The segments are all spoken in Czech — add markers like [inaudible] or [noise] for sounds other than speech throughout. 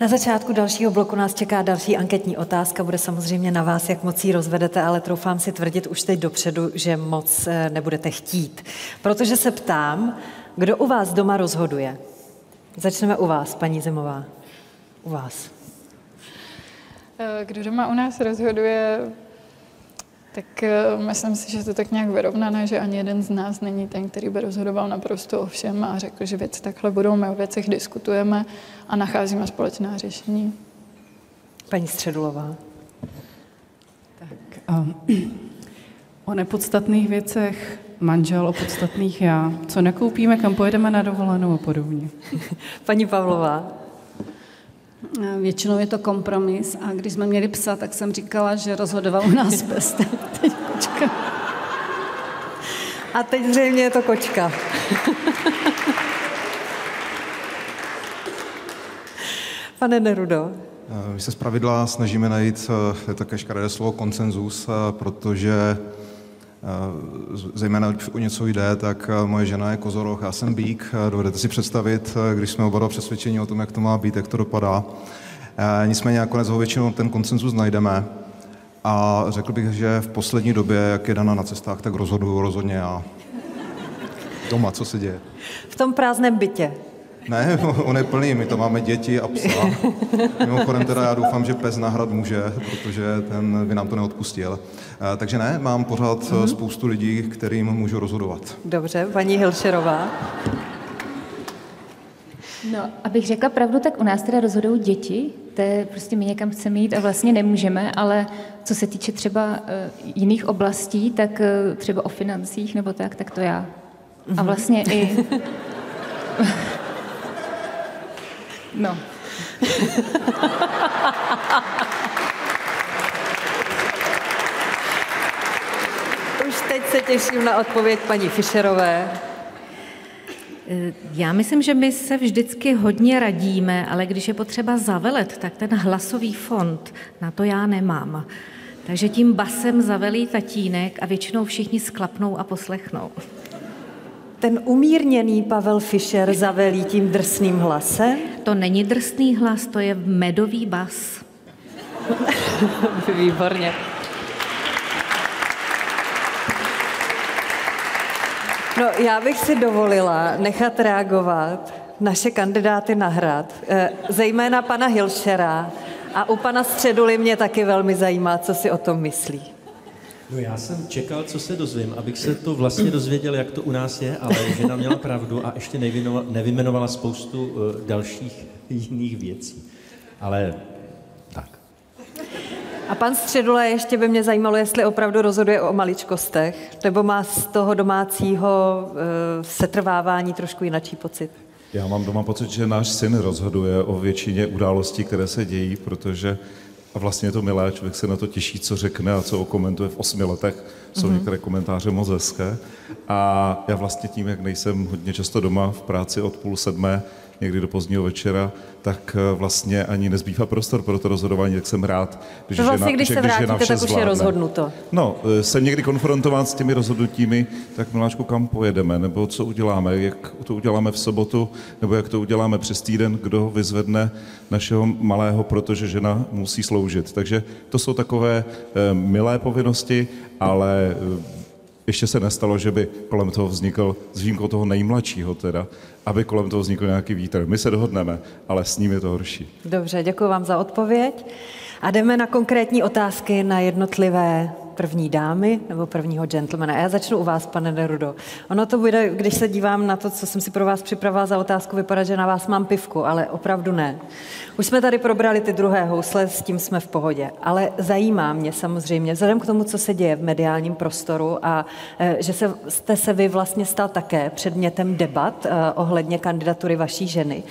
Na začátku dalšího bloku nás čeká další anketní otázka. Bude samozřejmě na vás, jak moc ji rozvedete, ale troufám si tvrdit už teď dopředu, že moc eh, nebudete chtít. Protože se ptám, kdo u vás doma rozhoduje? Začneme u vás, paní Zimová. U vás. Eh, kdo doma u nás rozhoduje, tak eh, myslím si, že to tak nějak vyrovnané, že ani jeden z nás není ten, který by rozhodoval naprosto o všem a řekl, že věci takhle budou, my o věcech diskutujeme a nacházíme společná řešení. Paní Středulová. Tak, um, o nepodstatných věcech manžel, o podstatných já. Co nakoupíme, kam pojedeme na dovolenou a podobně. [laughs] Paní Pavlová. Většinou je to kompromis a když jsme měli psa, tak jsem říkala, že rozhodoval u nás [laughs] pes. Teď kočka. A teď zřejmě je to kočka. [laughs] Pane Nerudo. My se zpravidla snažíme najít, je také škaredé slovo, konsenzus, protože zejména když o něco jde, tak moje žena je kozoroch, já jsem bík. Dovedete si představit, když jsme oba přesvědčení o tom, jak to má být, jak to dopadá. Nicméně nakonec ho většinou ten konsenzus najdeme. A řekl bych, že v poslední době, jak je Dana na cestách, tak rozhoduju rozhodně já. Doma, co se děje? V tom prázdném bytě. Ne, [laughs] on je plný, my to máme děti a psa. Mimochodem teda já doufám, že pes nahrad může, protože ten by nám to neodpustil. Eh, takže ne, mám pořád mm-hmm. spoustu lidí, kterým můžu rozhodovat. Dobře, paní Hilšerová. No, abych řekla pravdu, tak u nás teda rozhodují děti, to je prostě my někam chceme jít a vlastně nemůžeme, ale co se týče třeba uh, jiných oblastí, tak třeba o financích nebo tak, tak to já. A mhm. vlastně i... [laughs] no. [laughs] Už teď se těším na odpověď paní Fischerové. Eh, já myslím, že my se vždycky hodně radíme, ale když je potřeba zavelet, tak ten hlasový fond, na to já nemám. Takže tím basem zavelí tatínek a většinou všichni sklapnou a poslechnou. Ten umírněný Pavel Fischer zavelí tím drsným hlasem? To není drsný hlas, to je medový bas. [laughs] Výborně. No, já bych si dovolila nechat reagovat naše kandidáty na hrad, eh, zejména pana Hilšera a u pana Středuly mě taky velmi zajímá, co si o tom myslí. No já jsem čekal, co se dozvím, abych se to vlastně dozvěděl, jak to u nás je, ale žena měla pravdu a ještě nevymenovala spoustu uh, dalších jiných věcí. Ale a pan Středula ještě by mě zajímalo, jestli opravdu rozhoduje o maličkostech, nebo má z toho domácího e, setrvávání trošku jinačí pocit. Já mám doma pocit, že náš syn rozhoduje o většině událostí, které se dějí, protože a vlastně je to milé, člověk se na to těší, co řekne a co okomentuje v osmi letech. Jsou mm-hmm. některé komentáře moc hezké. A já vlastně tím, jak nejsem hodně často doma v práci od půl sedmé, někdy do pozdního večera, tak eh, vlastně ani nezbývá prostor pro to rozhodování, tak jsem rád, že vlastně, žena, když že, se vrátíte, žena tak už je rozhodnuto. No, eh, jsem někdy konfrontován s těmi rozhodnutími, tak Miláčku, kam pojedeme, nebo co uděláme, jak to uděláme v sobotu, nebo jak to uděláme přes týden, kdo vyzvedne našeho malého, protože žena musí sloužit. Takže to jsou takové eh, milé povinnosti, ale ještě se nestalo, že by kolem toho vznikl, s výjimkou toho nejmladšího teda, aby kolem toho vznikl nějaký vítr. My se dohodneme, ale s ním je to horší. Dobře, děkuji vám za odpověď. A jdeme na konkrétní otázky na jednotlivé první dámy nebo prvního gentlemana. Já začnu u vás, pane Nerudo. Ono to bude, když se dívám na to, co jsem si pro vás připravila za otázku, vypadá, že na vás mám pivku, ale opravdu ne. Už jsme tady probrali ty druhé housle, s tím jsme v pohodě. Ale zajímá mě samozřejmě, vzhledem k tomu, co se děje v mediálním prostoru a e, že se, jste se vy vlastně stal také předmětem debat e, ohledně kandidatury vaší ženy.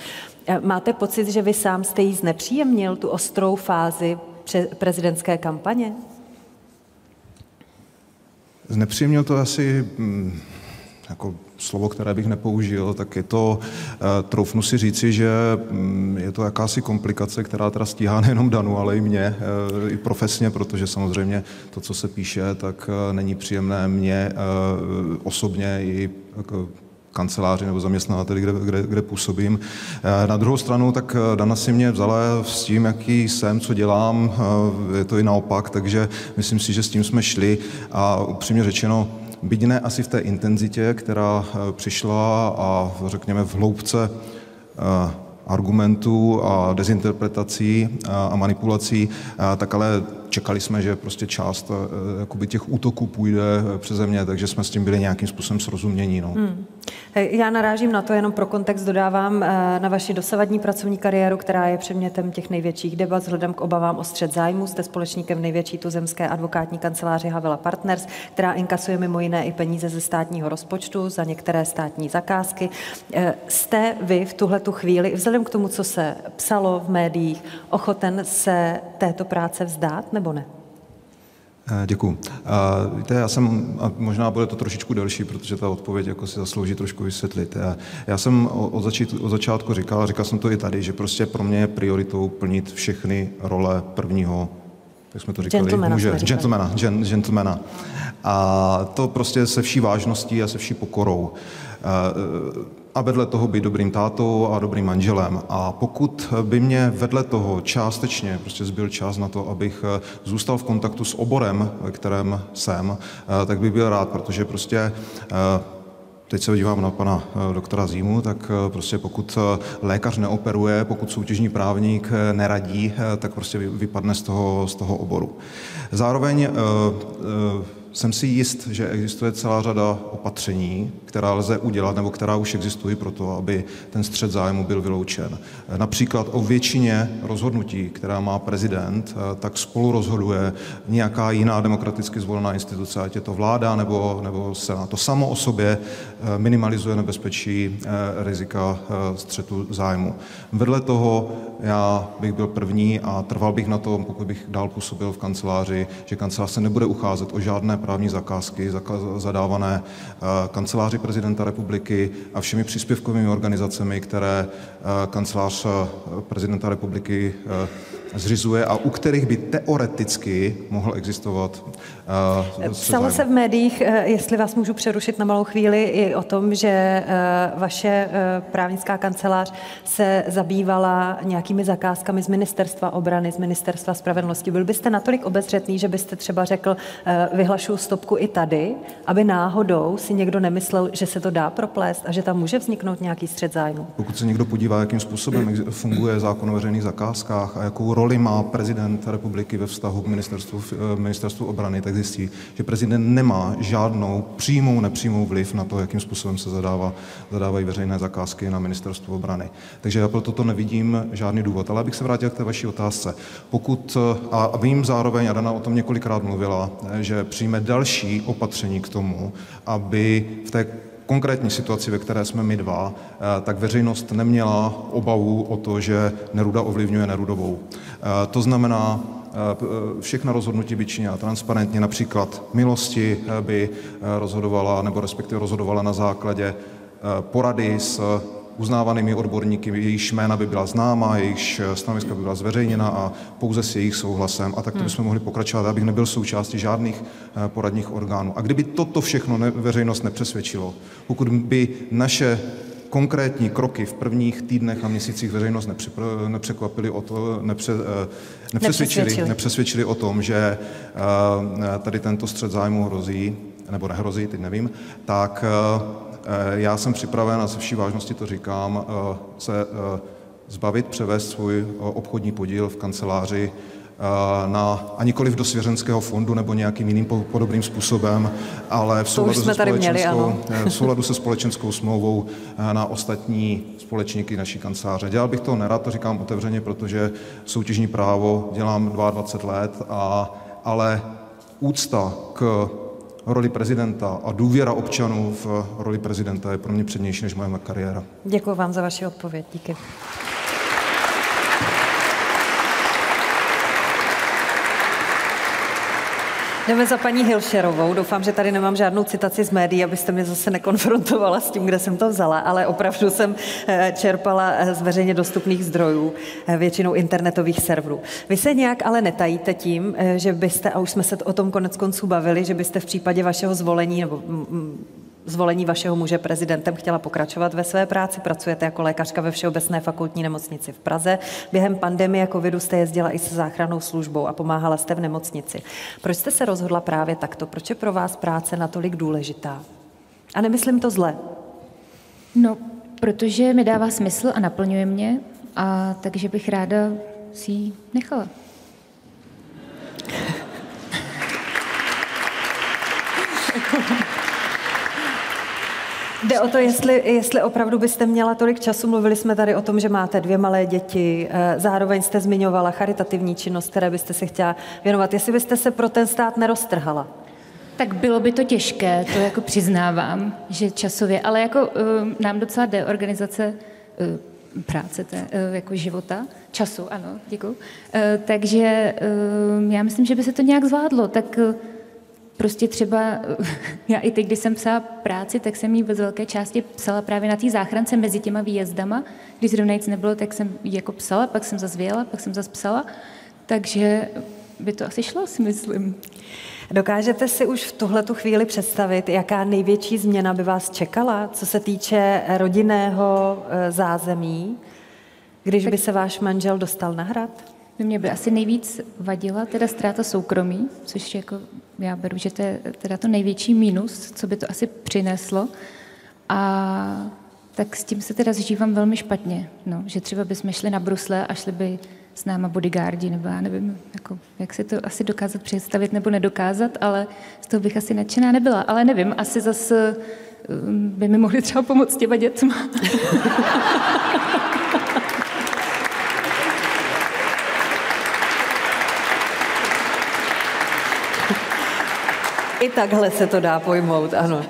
E, máte pocit, že vy sám jste jí znepříjemnil tu ostrou fázi prezidentské kampaně? Znepříjemnil to asi mm, jako slovo, které bych nepoužil, tak je to, eh, troufnu si říci, že mm, je to jakási komplikace, která teda stíhá nejenom Danu, ale i mě, eh, i profesně, protože samozřejmě to, co se píše, tak eh, není příjemné mě osobně i jako kanceláři nebo zaměstnavateli, kde, kde, kde působím. Na druhou stranu, tak Dana si mě vzala s tím, jaký jsem, co dělám, je to i naopak, takže myslím si, že s tím jsme šli a upřímně řečeno, byť ne asi v té intenzitě, která přišla a řekněme v hloubce argumentů a dezinterpretací a manipulací, tak ale čekali jsme, že prostě část eh, jakoby těch útoků půjde eh, přeze mě, takže jsme s tím byli nějakým způsobem srozumění. No. Hmm. Já narážím na to, jenom pro kontext dodávám eh, na vaši dosavadní pracovní kariéru, která je předmětem těch největších debat vzhledem k obavám o střed zájmu. Jste společníkem největší tuzemské advokátní kanceláři Havela Partners, která inkasuje mimo jiné i peníze ze státního rozpočtu za některé státní zakázky. Jste vy v tuhle tu chvíli, vzhledem k tomu, co se psalo v médiích, ochoten se této práce vzdát? Nebo nebo ne? Eh, Děkuji. Eh, víte, já jsem, a možná bude to trošičku delší, protože ta odpověď jako si zaslouží trošku vysvětlit. Já, já jsem od, začít, od začátku říkal, říkal jsem to i tady, že prostě pro mě je prioritou plnit všechny role prvního jak jsme to říkali, gentlemana, muže, gentlemana, gentlemana. A to prostě se vší vážností a se vší pokorou. Eh, a vedle toho být dobrým tátou a dobrým manželem. A pokud by mě vedle toho částečně prostě zbyl čas na to, abych eh, zůstal v kontaktu s oborem, ve kterém jsem, eh, tak bych byl rád, protože prostě Teď se dívám na pana doktora Zímu, tak prostě pokud lékař neoperuje, pokud soutěžní právník neradí, tak prostě vypadne z toho, z toho oboru. Zároveň jsem si jist, že existuje celá řada opatření, která lze udělat nebo která už existují pro to, aby ten střed zájmu byl vyloučen. Například o většině rozhodnutí, která má prezident, tak spolu rozhoduje nějaká jiná demokraticky zvolená instituce, ať je to vláda nebo, nebo senát. To samo o sobě eh, minimalizuje nebezpečí eh, rizika eh, střetu zájmu. Vedle toho já bych byl první a trval bych na tom, pokud bych dál působil v kanceláři, že kancelář se nebude ucházet o žádné právní zakázky zadávané eh, kanceláři prezidenta republiky a všemi příspěvkovými organizacemi, které eh, kancelář eh, prezidenta republiky zřizuje a u kterých by teoreticky mohl existovat. Psalo se v médiích, jestli vás můžu přerušit na malou chvíli, i o tom, že vaše právnická kancelář se zabývala nějakými zakázkami z ministerstva obrany, z ministerstva spravedlnosti. Byl byste natolik obezřetný, že byste třeba řekl, vyhlašuju stopku i tady, aby náhodou si někdo nemyslel, že se to dá proplést a že tam může vzniknout nějaký střed zájmu? Pokud se někdo podívá, jakým způsobem funguje zákon o veřejných zakázkách a jakou roli má prezident republiky ve vztahu k ministerstvu, eh, ministerstvu obrany, tak zjistí, že prezident nemá žádnou přímou, nepřímou vliv na to, jakým způsobem se zadává, zadávají veřejné zakázky na ministerstvu obrany. Takže já pro toto nevidím žádný důvod. Ale abych se vrátil k té vaší otázce. Pokud, a vím zároveň, a Dana o tom několikrát mluvila, že přijme další opatření k tomu, aby v té konkrétní situaci, ve které jsme my dva, eh, tak veřejnost neměla obavu o to, že Neruda ovlivňuje Nerudovou. Eh, to znamená, všechna rozhodnutí by činila transparentně, například milosti by rozhodovala, nebo respektive rozhodovala na základě porady s uznávanými odborníky, jejichž jména by byla známa, jejichž stanoviska by byla zveřejněna a pouze s jejich souhlasem. A tak to hmm. bychom mohli pokračovat, abych nebyl součástí žádných eh, poradních orgánů. A kdyby toto všechno ne, veřejnost nepřesvědčilo, pokud by naše konkrétní kroky v prvních týdnech a měsících veřejnost nepřekvapili o to, nepře, eh, nepřesvědčili, nepřesvědčili. nepřesvědčili o tom, že eh, tady tento střed zájmu hrozí, nebo nehrozí, teď nevím, tak Eh, já jsem připraven, a se vší vážností to říkám, se zbavit, převést svůj obchodní podíl v kanceláři na, a nikoliv do svěřenského fondu nebo nějakým jiným podobným způsobem, ale v souladu, se společenskou, měli, v souladu se společenskou smlouvou na ostatní společníky naší kanceláře. Dělal bych to nerad, to říkám otevřeně, protože soutěžní právo dělám 22 let, a, ale úcta k roli prezidenta a důvěra občanů v roli prezidenta je pro mě přednější než moje kariéra. Děkuji vám za vaši odpověď. Díky. Jdeme za paní Hilšerovou. Doufám, že tady nemám žádnou citaci z médií, abyste mě zase nekonfrontovala s tím, kde jsem to vzala, ale opravdu jsem eh, čerpala eh, z veřejně dostupných zdrojů, eh, většinou internetových serverů. Vy se nějak ale netajíte tím, že byste, a už jsme se o tom konec konců bavili, že byste v případě vašeho zvolení nebo zvolení vašeho muže prezidentem chtěla pokračovat ve své práci. Pracujete jako lékařka ve Všeobecné fakultní nemocnici v Praze. Během pandemie covidu jste jezdila i se záchrannou službou a pomáhala jste v nemocnici. Proč jste se rozhodla právě takto? Proč je pro vás práce natolik důležitá? A nemyslím to zle. No, protože mi dává smysl a naplňuje mě, a takže bych ráda si ji nechala. [laughs] Jde o to, jestli, jestli opravdu byste měla tolik času. Mluvili jsme tady o tom, že máte dvě malé děti. Eh, zároveň jste zmiňovala charitativní činnost, které byste se chtěla věnovat. Jestli byste se pro ten stát neroztrhala? Tak bylo by to těžké, to jako přiznávám, že časově, ale jako uh, nám docela jde organizace uh, práce, té, uh, jako života, času, ano, děkuji. Uh, takže uh, já myslím, že by se to nějak zvládlo. Tak uh, prostě třeba, [laughs] já i teď, když jsem psala práci, tak jsem ji ve velké části psala právě na té záchrance mezi těma výjezdama. Když zrovna nic nebylo, tak jsem ji jako psala, pak jsem zase vyjela, pak jsem zase psala. Takže by to asi šlo, si myslím. Dokážete si už v tuhletu chvíli představit, jaká největší změna by vás čekala, co se týče rodinného eh, zázemí, když tak by se váš manžel dostal na hrad? Mě by asi nejvíc vadila teda ztráta soukromí, což jako já beru, že to je teda to největší mínus, co by to asi přineslo. A tak s tím se teda zžívám velmi špatně, no, že třeba bychom šli na brusle a šli by s náma bodyguardi, nebo já nevím, jako, jak si to asi dokázat představit nebo nedokázat, ale z toho bych asi nadšená nebyla. Ale nevím, asi zase um, by mi mohli třeba pomoct těma dětma. [laughs] I takhle se to dá pojmout, ano.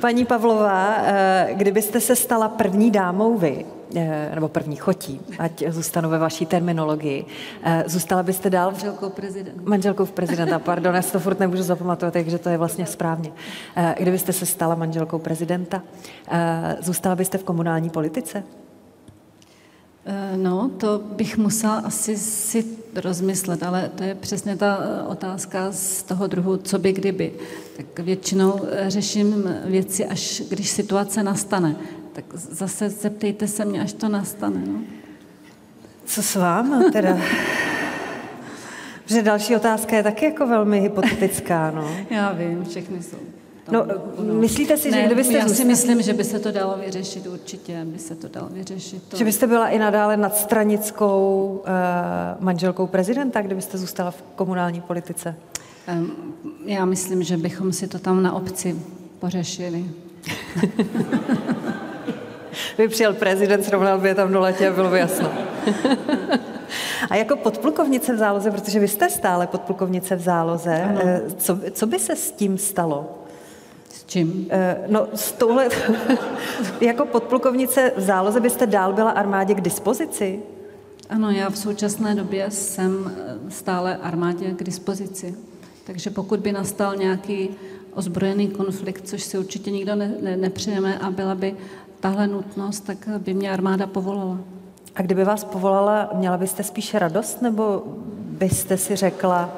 Paní Pavlová, eh, kdybyste se stala první dámou vy, eh, nebo první chotí, ať zůstanu ve vaší terminologii, eh, zůstala byste dál... Manželkou prezidenta. Manželkou v prezidenta, pardon, já si to furt nemůžu zapamatovat, takže to je vlastně správně. Kdybyste se stala manželkou prezidenta, zůstala byste v komunální politice? Eh, no, to bych musela asi si rozmyslet, ale to je přesně ta eh, otázka z toho druhu, co by kdyby. Tak většinou eh, řeším věci, až když situace nastane. Tak zase zeptejte se mě, až to nastane. No. Co s váma teda? [laughs] Že další otázka je taky jako velmi hypotetická, no. Já vím, všechny jsou. No, no, myslíte si, ne, že kdybyste... Já si myslím, že by se to dalo vyřešit, určitě by se to dalo vyřešit. To... Že byste byla i nadále nadstranickou uh, manželkou prezidenta, kdybyste zůstala v komunální politice? Um, já myslím, že bychom si to tam na obci pořešili. by přijel prezident, srovnal by je tam do letě a bylo by jasno. A jako podplukovnice v záloze, protože vy jste stále podplukovnice v záloze, ano. Eh, co, co by se s tím stalo? Čím? Eh, no s touhle, [laughs] jako podplukovnice v záloze byste dál byla armádě k dispozici? Ano, já v současné době jsem eh, stále armádě k dispozici. Takže pokud by nastal nějaký ozbrojený konflikt, což si určitě nikdo ne, ne, nepřejeme a byla by tahle nutnost, tak by mě armáda povolala. A kdyby vás povolala, měla byste spíše radost, nebo byste si řekla,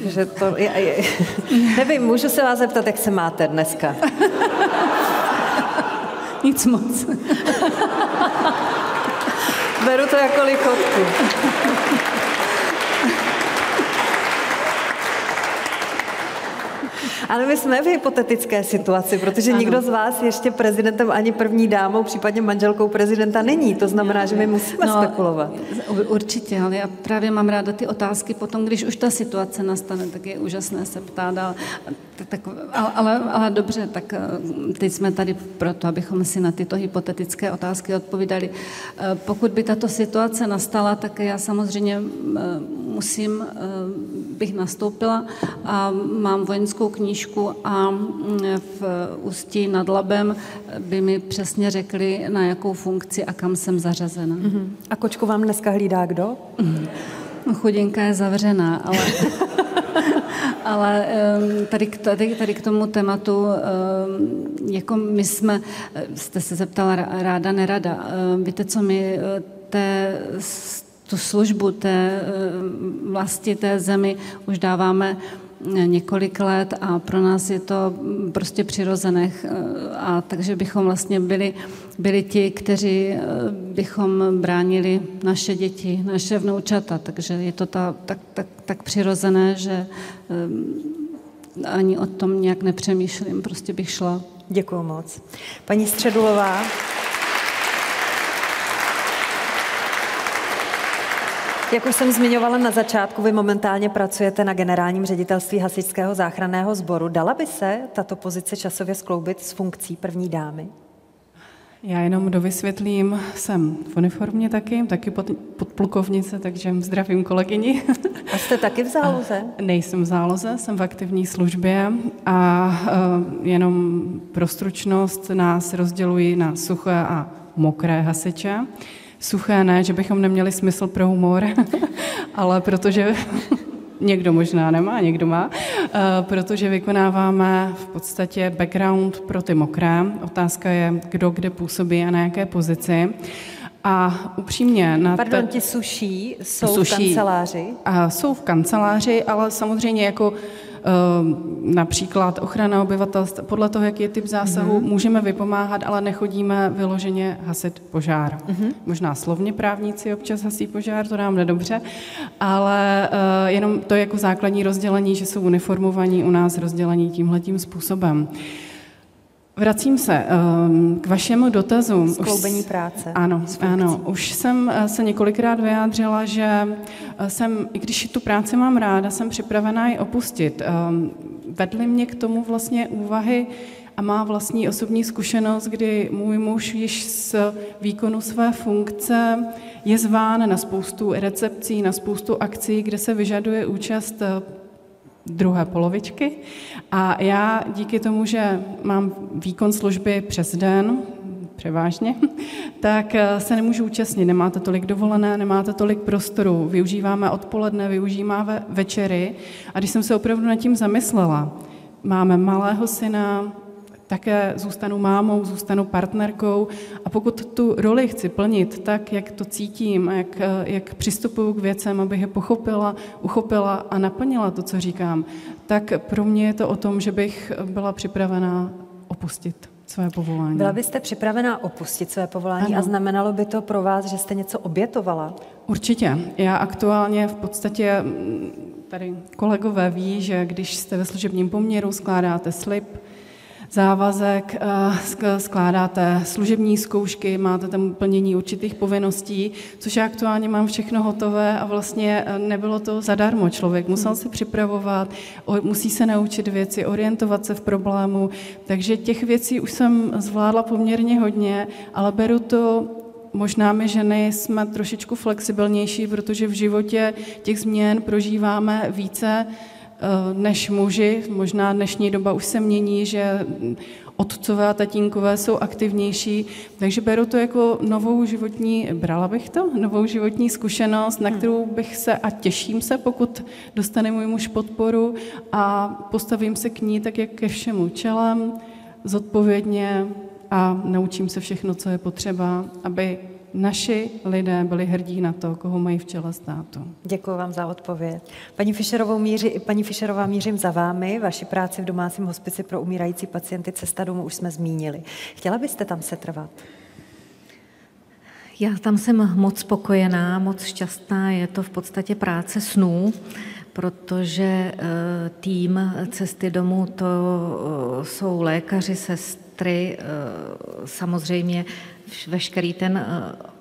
že to je, je, [laughs] nevím, můžu se vás zeptat, jak se máte dneska? [laughs] Nic moc. Beru to jako lichotku. Ale my jsme v hypotetické situaci, protože ano. nikdo z vás ještě prezidentem ani první dámou, případně manželkou prezidenta není. To znamená, že my musíme no, spekulovat. Určitě, ale já právě mám ráda ty otázky potom, když už ta situace nastane, tak je úžasné se ptát. Tak, ale, ale dobře, tak eh, teď jsme tady proto, abychom si na tyto hypotetické otázky odpovídali. Eh, pokud by tato situace nastala, tak já samozřejmě eh, musím, bych nastoupila a mám vojenskou knížku a mm, v Ústí nad Labem by mi přesně řekli, na jakou funkci a kam jsem zařazena. Uh-huh. A kočku vám dneska hlídá kdo? [laughs] Chudinka je zavřená, ale, [laughs] ale tady, tady, tady k tomu tématu, jako my jsme, jste se zeptala ráda, nerada. Víte co, my té, tu službu té vlasti, té zemi už dáváme několik let a pro nás je to prostě přirozené. A takže bychom vlastně byli, byli ti, kteří bychom bránili naše děti, naše vnoučata. Takže je to ta, tak, tak, tak přirozené, že ani o tom nějak nepřemýšlím, prostě bych šla. Děkuji moc. Paní Středulová. Jak už jsem zmiňovala na začátku, vy momentálně pracujete na generálním ředitelství Hasičského záchranného sboru. Dala by se tato pozice časově skloubit s funkcí první dámy? Já jenom dovysvětlím, jsem v uniformě taky, taky pod, podplukovnice, takže zdravím kolegyni. A jste taky v záloze? A nejsem v záloze, jsem v aktivní službě a uh, jenom pro stručnost nás rozdělují na suché a mokré hasiče. Suché ne, že bychom neměli smysl pro humor, [laughs] ale protože [laughs] někdo možná nemá, někdo má, eh, protože vykonáváme v podstatě background pro ty mokré. Otázka je, kdo kde působí a na jaké pozici. A upřímně... Na Pardon, te... ti suší jsou suší, v kanceláři? A jsou v kanceláři, ale samozřejmě jako například ochrana obyvatelstva, podle toho, jaký je typ zásahu, mm-hmm. můžeme vypomáhat, ale nechodíme vyloženě hasit požár. Mm-hmm. Možná slovně právníci občas hasí požár, to nám nedobře, ale uh, jenom to je jako základní rozdělení, že jsou uniformovaní u nás rozdělení tímhletím způsobem. Vracím se um, k vašemu dotazu. Skloubení práce. Ano, ano. Už jsem uh, se několikrát vyjádřila, že uh, jsem, i když tu práci mám ráda, jsem připravená ji opustit. Um, vedly mě k tomu vlastně úvahy a má vlastní osobní zkušenost, kdy můj muž již z výkonu své funkce je zván na spoustu recepcí, na spoustu akcí, kde se vyžaduje účast uh, druhé polovičky. A já díky tomu, že mám výkon služby přes den, převážně, [laughs] tak eh, se nemůžu účastnit. Nemáte tolik dovolené, nemáte tolik prostoru. Využíváme odpoledne, využíváme večery. A když jsem se opravdu nad tím zamyslela, máme malého syna, také zůstanu mámou, zůstanu partnerkou a pokud tu roli chci plnit tak, jak to cítím, jak, jak přistupuju k věcem, abych je pochopila, uchopila a naplnila to, co říkám, tak pro mě je to o tom, že bych byla připravená opustit své povolání. Byla byste připravená opustit své povolání ano. a znamenalo by to pro vás, že jste něco obětovala? Určitě. Já aktuálně v podstatě, tady kolegové ví, že když jste ve služebním poměru, skládáte slib, závazek, eh, skládáte služební zkoušky, máte tam plnění určitých povinností, což já aktuálně mám všechno hotové a vlastně eh, nebylo to zadarmo. Člověk musel hmm. se připravovat, musí se naučit věci, orientovat se v problému, takže těch věcí už jsem zvládla poměrně hodně, ale beru to Možná my ženy jsme trošičku flexibilnější, protože v životě těch změn prožíváme více než muži. Možná dnešní doba už se mění, že otcové a tatínkové jsou aktivnější, takže beru to jako novou životní, brala bych to, novou životní zkušenost, na hmm. kterou bych se a těším se, pokud dostane můj muž podporu a postavím se k ní tak, jak ke všemu čelem, zodpovědně a naučím se všechno, co je potřeba, aby naši lidé byli hrdí na to, koho mají v čele státu. Děkuji vám za odpověď. Paní, Fischerovou míři, paní Fischerová, mířím za vámi. Vaši práci v domácím hospici pro umírající pacienty Cesta domů už jsme zmínili. Chtěla byste tam se trvat? Já tam jsem moc spokojená, moc šťastná. Je to v podstatě práce snů, protože eh, tým Cesty domů to eh, jsou lékaři, sestry, eh, samozřejmě veškerý ten eh,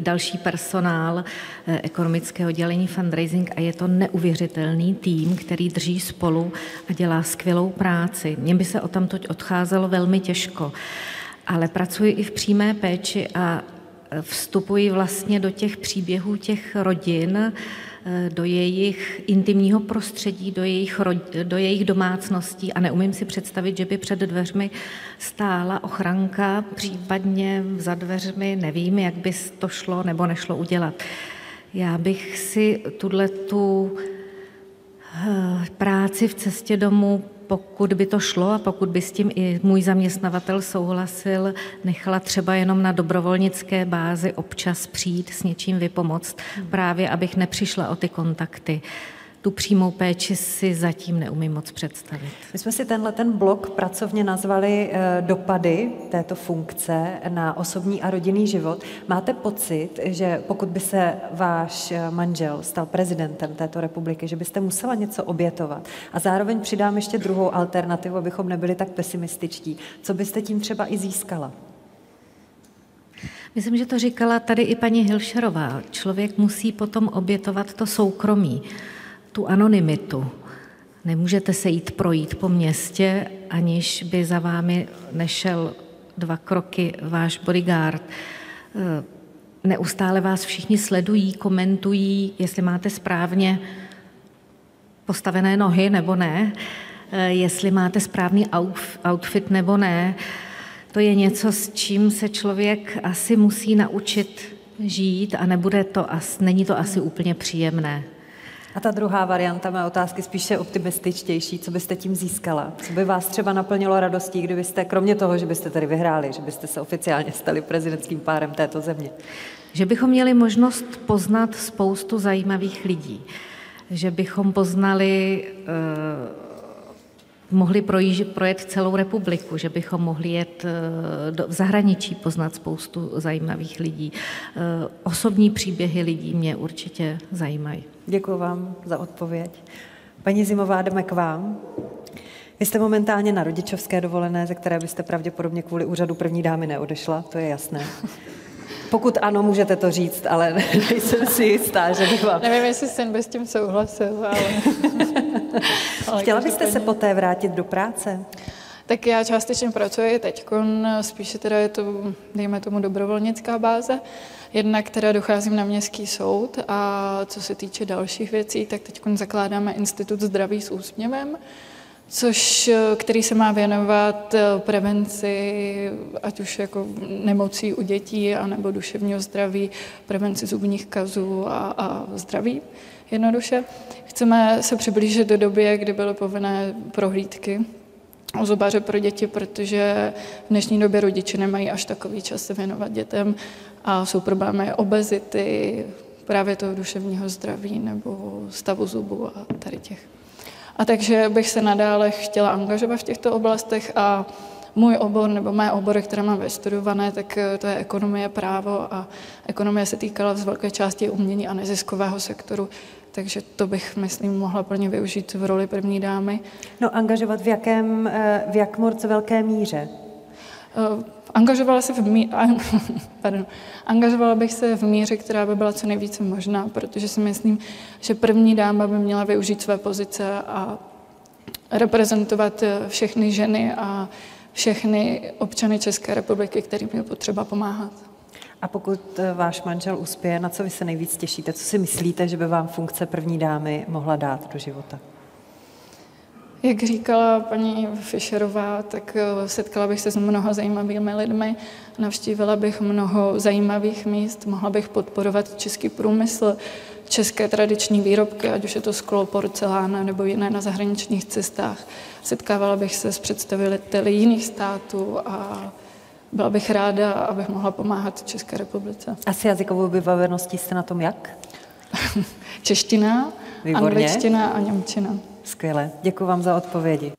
další personál eh, ekonomického dělení fundraising a je to neuvěřitelný tým, který drží spolu a dělá skvělou práci. Mně by se o tam toť odcházelo velmi těžko, ale pracuji i v přímé péči a eh, vstupuji vlastně do těch příběhů těch rodin, Eh, do jejich intimního prostředí, do jejich, do jejich domácností a neumím si představit, že by před dveřmi stála ochranka, případně za dveřmi, nevím, jak by to šlo nebo nešlo udělat. Já bych si tuhle tu eh, práci v cestě domů pokud by to šlo a pokud by s tím i můj zaměstnavatel souhlasil, nechala třeba jenom na dobrovolnické bázi občas přijít s něčím vypomoct, právě abych nepřišla o ty kontakty. Tu přímou péči si zatím neumím moc představit. My jsme si tenhle ten blok pracovně nazvali eh, dopady této funkce na osobní a rodinný život. Máte pocit, že pokud by se váš eh, manžel stal prezidentem této republiky, že byste musela něco obětovat? A zároveň přidám ještě druhou alternativu, abychom nebyli tak pesimističtí. Co byste tím třeba i získala? Myslím, že to říkala tady i paní Hilšerová. Člověk musí potom obětovat to soukromí, tu anonymitu. Nemůžete se jít projít po městě, aniž by za vámi nešel dva kroky váš bodyguard. Neustále vás všichni sledují, komentují, jestli máte správně postavené nohy nebo ne, jestli máte správný outfit nebo ne to je něco, s čím se člověk asi musí naučit žít a nebude to, není to asi úplně příjemné. A ta druhá varianta mé otázky spíše optimističtější. Co byste tím získala? Co by vás třeba naplnilo radostí, kdybyste, kromě toho, že byste tady vyhráli, že byste se oficiálně stali prezidentským párem této země? Že bychom měli možnost poznat spoustu zajímavých lidí. Že bychom poznali uh, mohli projíždět, projet celou republiku, že bychom mohli jet eh, do, v zahraničí, poznat spoustu zajímavých lidí. Eh, osobní příběhy lidí mě určitě zajímají. Děkuji vám za odpověď. Paní Zimová, jdeme k vám. Vy jste momentálně na rodičovské dovolené, ze které byste pravděpodobně kvůli úřadu první dámy neodešla, to je jasné. Pokud ano, můžete to říct, ale [laughs] nejsem si jistá, že bych vám... Nevím, jestli jsem by s tím souhlasil, ale... [laughs] [laughs] Chtěla byste se poté vrátit do práce? Tak já částečně pracuji teď, spíše teda je to, dejme tomu, dobrovolnická báze. Jednak teda docházím na městský soud a co se týče dalších věcí, tak teď zakládáme Institut zdraví s úsměvem, což, který se má věnovat eh, prevenci, ať už jako nemocí u dětí, anebo duševního zdraví, prevenci zubních kazů a, a zdraví jednoduše. Chceme se přiblížit do doby, kdy byly povinné prohlídky o zubaře pro děti, protože v dnešní době rodiče nemají až takový čas se věnovat dětem a jsou problémy obezity, právě toho duševního zdraví nebo stavu zubu a tady těch. A takže bych se nadále chtěla angažovat v těchto oblastech a můj obor nebo mé obory, které mám vystudované, tak to je ekonomie, právo a ekonomie se týkala z velké části umění a neziskového sektoru, takže to bych, myslím, mohla plně využít v roli první dámy. No angažovat v jakém, eh, v jak moc velké míře? Eh, angažovala se v mí... [laughs] Pardon. Angažovala bych se v míře, která by byla co nejvíce možná, protože si myslím, že první dáma by měla využít své pozice a reprezentovat eh, všechny ženy a všechny občany České republiky, kterým je potřeba pomáhat. A pokud eh, váš manžel uspěje, na co vy se nejvíc těšíte? Co si myslíte, že by vám funkce první dámy mohla dát do života? Jak říkala paní Fischerová, tak eh, setkala bych se s mnoha zajímavými lidmi, navštívila bych mnoho zajímavých míst, mohla bych podporovat český průmysl, české tradiční výrobky, ať už je to sklo, porcelán nebo jiné na zahraničních cestách. Setkávala bych se s představiteli jiných států a byla bych ráda, abych mohla pomáhat České republice. A s jazykovou vybaveností jste na tom jak? [laughs] Čeština, Výborně. angličtina a němčina. Skvěle. Děkuji vám za odpovědi.